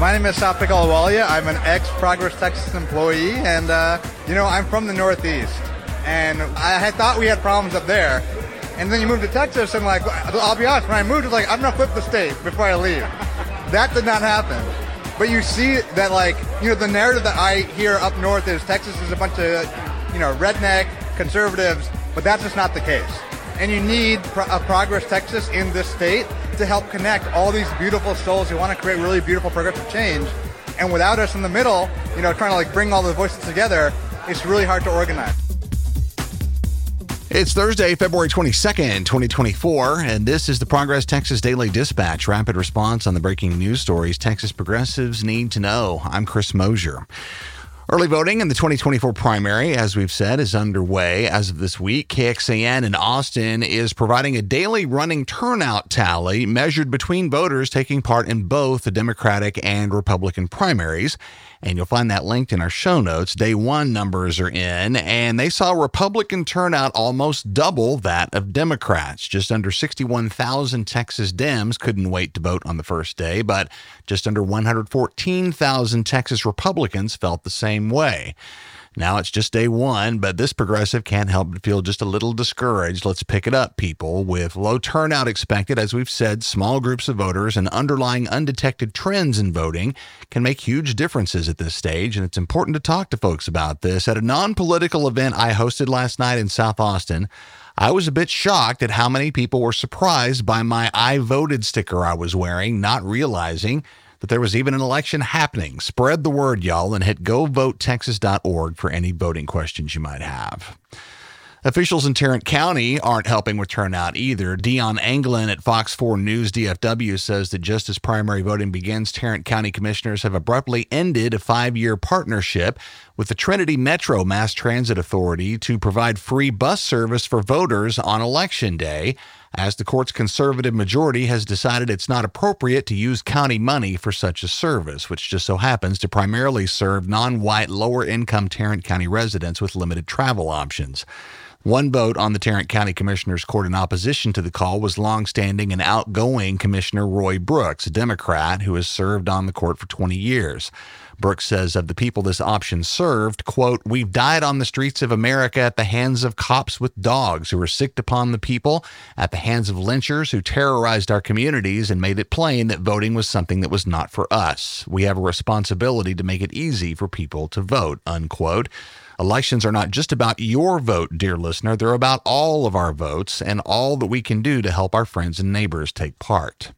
My name is Safik Alwalia. I'm an ex-Progress Texas employee, and uh, you know I'm from the Northeast, and I had thought we had problems up there, and then you move to Texas, and like I'll be honest, when I moved, it's like I'm gonna flip the state before I leave. That did not happen. But you see that like you know the narrative that I hear up north is Texas is a bunch of you know redneck conservatives, but that's just not the case. And you need pro- a Progress Texas in this state to help connect all these beautiful souls who want to create really beautiful progressive change. And without us in the middle, you know, trying to like bring all the voices together, it's really hard to organize. It's Thursday, February 22nd, 2024, and this is the Progress Texas Daily Dispatch, rapid response on the breaking news stories Texas progressives need to know. I'm Chris Mosier. Early voting in the 2024 primary, as we've said, is underway as of this week. KXAN in Austin is providing a daily running turnout tally measured between voters taking part in both the Democratic and Republican primaries. And you'll find that linked in our show notes. Day one numbers are in, and they saw Republican turnout almost double that of Democrats. Just under 61,000 Texas Dems couldn't wait to vote on the first day, but just under 114,000 Texas Republicans felt the same way. Now it's just day one, but this progressive can't help but feel just a little discouraged. Let's pick it up, people. With low turnout expected, as we've said, small groups of voters and underlying undetected trends in voting can make huge differences at this stage. And it's important to talk to folks about this. At a non political event I hosted last night in South Austin, I was a bit shocked at how many people were surprised by my I voted sticker I was wearing, not realizing that there was even an election happening. Spread the word, y'all, and hit govotetexas.org for any voting questions you might have. Officials in Tarrant County aren't helping with turnout either. Dion Anglin at Fox 4 News DFW says that just as primary voting begins, Tarrant County commissioners have abruptly ended a five year partnership with the Trinity Metro Mass Transit Authority to provide free bus service for voters on Election Day, as the court's conservative majority has decided it's not appropriate to use county money for such a service, which just so happens to primarily serve non white, lower income Tarrant County residents with limited travel options. One vote on the Tarrant County Commissioners Court in opposition to the call was longstanding and outgoing Commissioner Roy Brooks, a Democrat who has served on the court for 20 years. Brooks says of the people this option served, quote, We've died on the streets of America at the hands of cops with dogs who were sicked upon the people, at the hands of lynchers who terrorized our communities and made it plain that voting was something that was not for us. We have a responsibility to make it easy for people to vote, unquote. Elections are not just about your vote, dear listener. They're about all of our votes and all that we can do to help our friends and neighbors take part.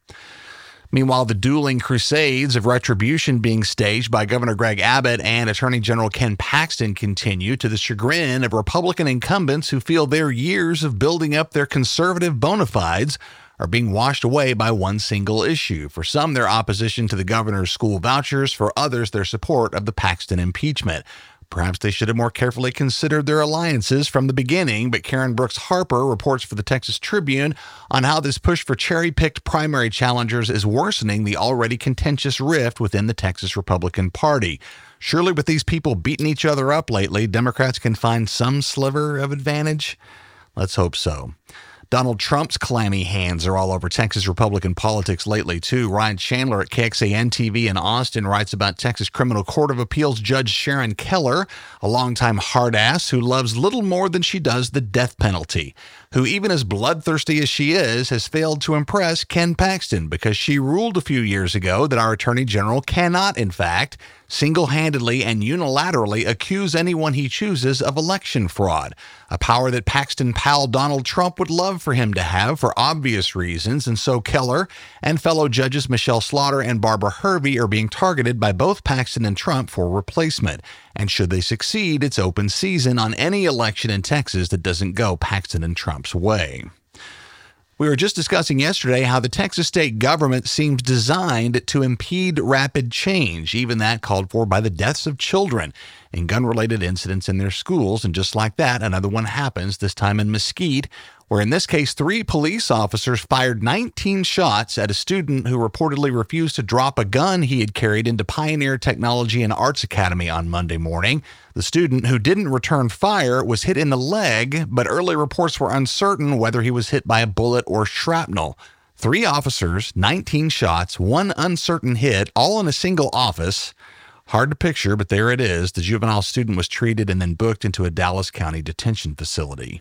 Meanwhile, the dueling crusades of retribution being staged by Governor Greg Abbott and Attorney General Ken Paxton continue to the chagrin of Republican incumbents who feel their years of building up their conservative bona fides are being washed away by one single issue. For some, their opposition to the governor's school vouchers, for others, their support of the Paxton impeachment. Perhaps they should have more carefully considered their alliances from the beginning, but Karen Brooks Harper reports for the Texas Tribune on how this push for cherry picked primary challengers is worsening the already contentious rift within the Texas Republican Party. Surely, with these people beating each other up lately, Democrats can find some sliver of advantage? Let's hope so. Donald Trump's clammy hands are all over Texas Republican politics lately, too. Ryan Chandler at KXAN TV in Austin writes about Texas Criminal Court of Appeals Judge Sharon Keller, a longtime hard ass who loves little more than she does the death penalty, who, even as bloodthirsty as she is, has failed to impress Ken Paxton because she ruled a few years ago that our Attorney General cannot, in fact, single handedly and unilaterally accuse anyone he chooses of election fraud, a power that Paxton pal Donald Trump would love for him to have for obvious reasons. And so Keller and fellow judges Michelle Slaughter and Barbara Hervey are being targeted by both Paxton and Trump for replacement. And should they succeed, it's open season on any election in Texas that doesn't go Paxton and Trump's way. We were just discussing yesterday how the Texas state government seems designed to impede rapid change, even that called for by the deaths of children in gun related incidents in their schools. And just like that, another one happens, this time in Mesquite, where in this case, three police officers fired 19 shots at a student who reportedly refused to drop a gun he had carried into Pioneer Technology and Arts Academy on Monday morning. The student who didn't return fire was hit in the leg, but early reports were uncertain whether he was hit by a bullet or shrapnel. Three officers, 19 shots, one uncertain hit, all in a single office. Hard to picture, but there it is. The juvenile student was treated and then booked into a Dallas County detention facility.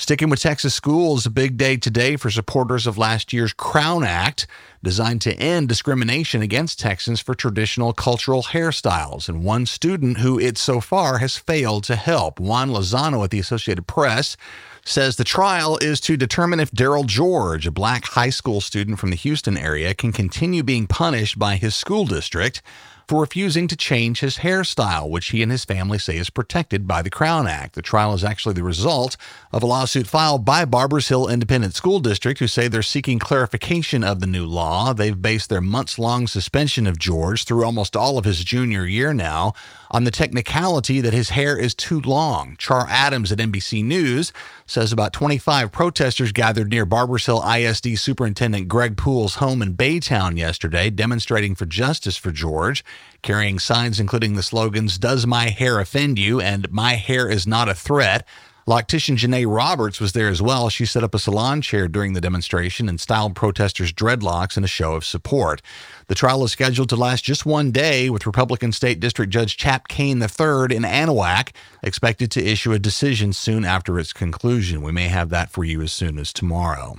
Sticking with Texas schools, a big day today for supporters of last year's Crown Act, designed to end discrimination against Texans for traditional cultural hairstyles. And one student who it so far has failed to help, Juan Lozano at the Associated Press, says the trial is to determine if Darryl George, a black high school student from the Houston area, can continue being punished by his school district for refusing to change his hairstyle, which he and his family say is protected by the Crown Act. The trial is actually the result of a lawsuit filed by Barbers Hill Independent School District, who say they're seeking clarification of the new law. They've based their months long suspension of George through almost all of his junior year now on the technicality that his hair is too long. Char Adams at NBC News says about 25 protesters gathered near Barbers Hill ISD Superintendent Greg Poole's home in Baytown yesterday, demonstrating for justice for George carrying signs including the slogans, Does My Hair Offend You? and My Hair is Not a Threat. Loctician Janae Roberts was there as well. She set up a salon chair during the demonstration and styled protesters' dreadlocks in a show of support. The trial is scheduled to last just one day, with Republican State District Judge Chap Cain III in Anahuac expected to issue a decision soon after its conclusion. We may have that for you as soon as tomorrow.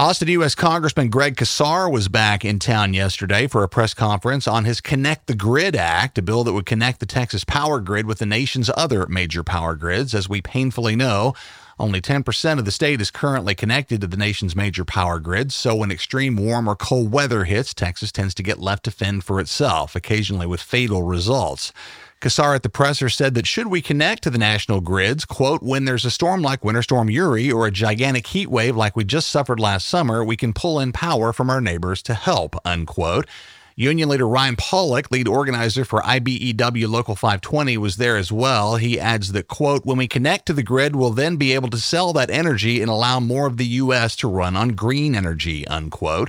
Austin U.S. Congressman Greg Casar was back in town yesterday for a press conference on his Connect the Grid Act, a bill that would connect the Texas power grid with the nation's other major power grids. As we painfully know, only 10% of the state is currently connected to the nation's major power grids, so when extreme warm or cold weather hits, Texas tends to get left to fend for itself, occasionally with fatal results. Casar at the presser said that should we connect to the national grids, quote, when there's a storm like Winter Storm Uri or a gigantic heat wave like we just suffered last summer, we can pull in power from our neighbors to help, unquote. Union leader Ryan Pollock, lead organizer for IBEW Local 520, was there as well. He adds that, quote, when we connect to the grid, we'll then be able to sell that energy and allow more of the U.S. to run on green energy, unquote.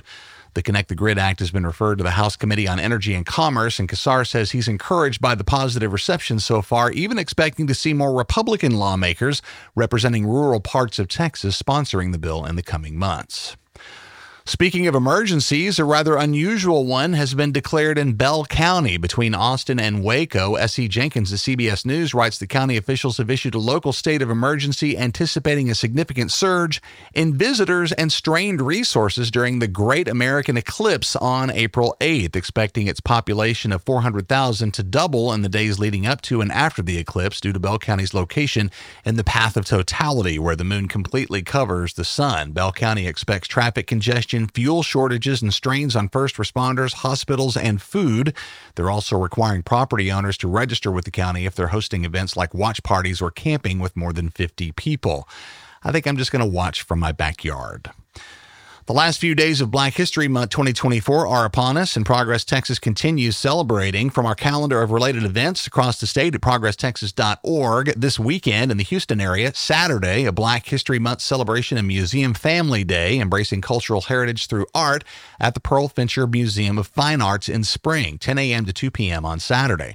The Connect the Grid Act has been referred to the House Committee on Energy and Commerce, and Casar says he's encouraged by the positive reception so far, even expecting to see more Republican lawmakers representing rural parts of Texas sponsoring the bill in the coming months. Speaking of emergencies, a rather unusual one has been declared in Bell County between Austin and Waco. S.E. Jenkins of CBS News writes the county officials have issued a local state of emergency anticipating a significant surge in visitors and strained resources during the Great American Eclipse on April 8th, expecting its population of 400,000 to double in the days leading up to and after the eclipse due to Bell County's location in the path of totality where the moon completely covers the sun. Bell County expects traffic congestion congestion, fuel shortages, and strains on first responders, hospitals, and food. They're also requiring property owners to register with the county if they're hosting events like watch parties or camping with more than 50 people. I think I'm just going to watch from my backyard. The last few days of Black History Month 2024 are upon us, and Progress Texas continues celebrating. From our calendar of related events across the state at progresstexas.org this weekend in the Houston area, Saturday, a Black History Month celebration and museum family day, embracing cultural heritage through art at the Pearl Fincher Museum of Fine Arts in Spring, 10 a.m. to 2 p.m. on Saturday.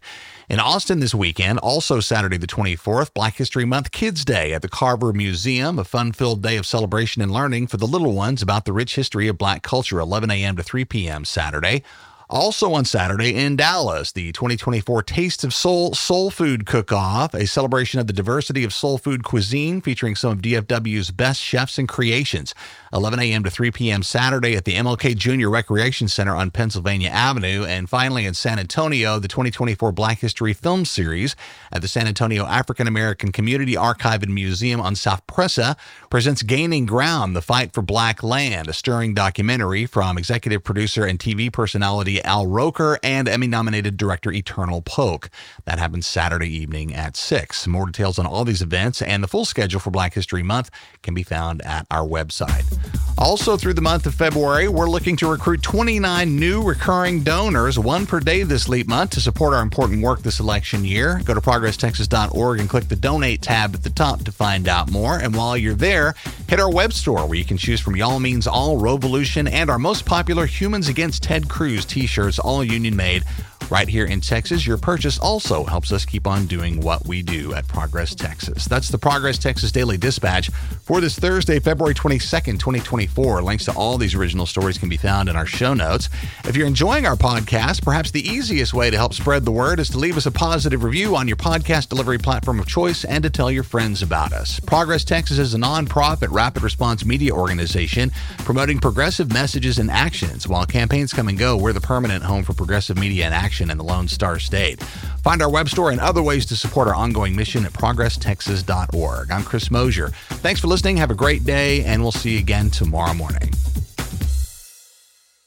In Austin this weekend, also Saturday the 24th, Black History Month Kids Day at the Carver Museum, a fun filled day of celebration and learning for the little ones about the rich history of black culture, 11 a.m. to 3 p.m. Saturday. Also on Saturday in Dallas, the 2024 Taste of Soul Soul Food Cook Off, a celebration of the diversity of soul food cuisine featuring some of DFW's best chefs and creations. 11 a.m. to 3 p.m. Saturday at the MLK Junior Recreation Center on Pennsylvania Avenue. And finally in San Antonio, the 2024 Black History Film Series at the San Antonio African American Community Archive and Museum on South Presa presents Gaining Ground, the Fight for Black Land, a stirring documentary from executive producer and TV personality Al Roker and Emmy nominated director Eternal Polk. That happens Saturday evening at 6. More details on all these events and the full schedule for Black History Month can be found at our website. Also, through the month of February, we're looking to recruit 29 new recurring donors, one per day this LEAP month, to support our important work this election year. Go to progresstexas.org and click the donate tab at the top to find out more. And while you're there, hit our web store where you can choose from Y'all Means All, Revolution, and our most popular Humans Against Ted Cruz t shirts, all union made right here in Texas. Your purchase also helps us keep on doing what we do at Progress Texas. That's the Progress Texas Daily Dispatch for this Thursday, February 22nd, 2024. Links to all these original stories can be found in our show notes. If you're enjoying our podcast, perhaps the easiest way to help spread the word is to leave us a positive review on your podcast delivery platform of choice and to tell your friends about us. Progress Texas is a nonprofit rapid response media organization promoting progressive messages and actions. While campaigns come and go, we're the permanent home for progressive media and in the Lone Star State. Find our web store and other ways to support our ongoing mission at progresstexas.org. I'm Chris Mosier. Thanks for listening. Have a great day, and we'll see you again tomorrow morning.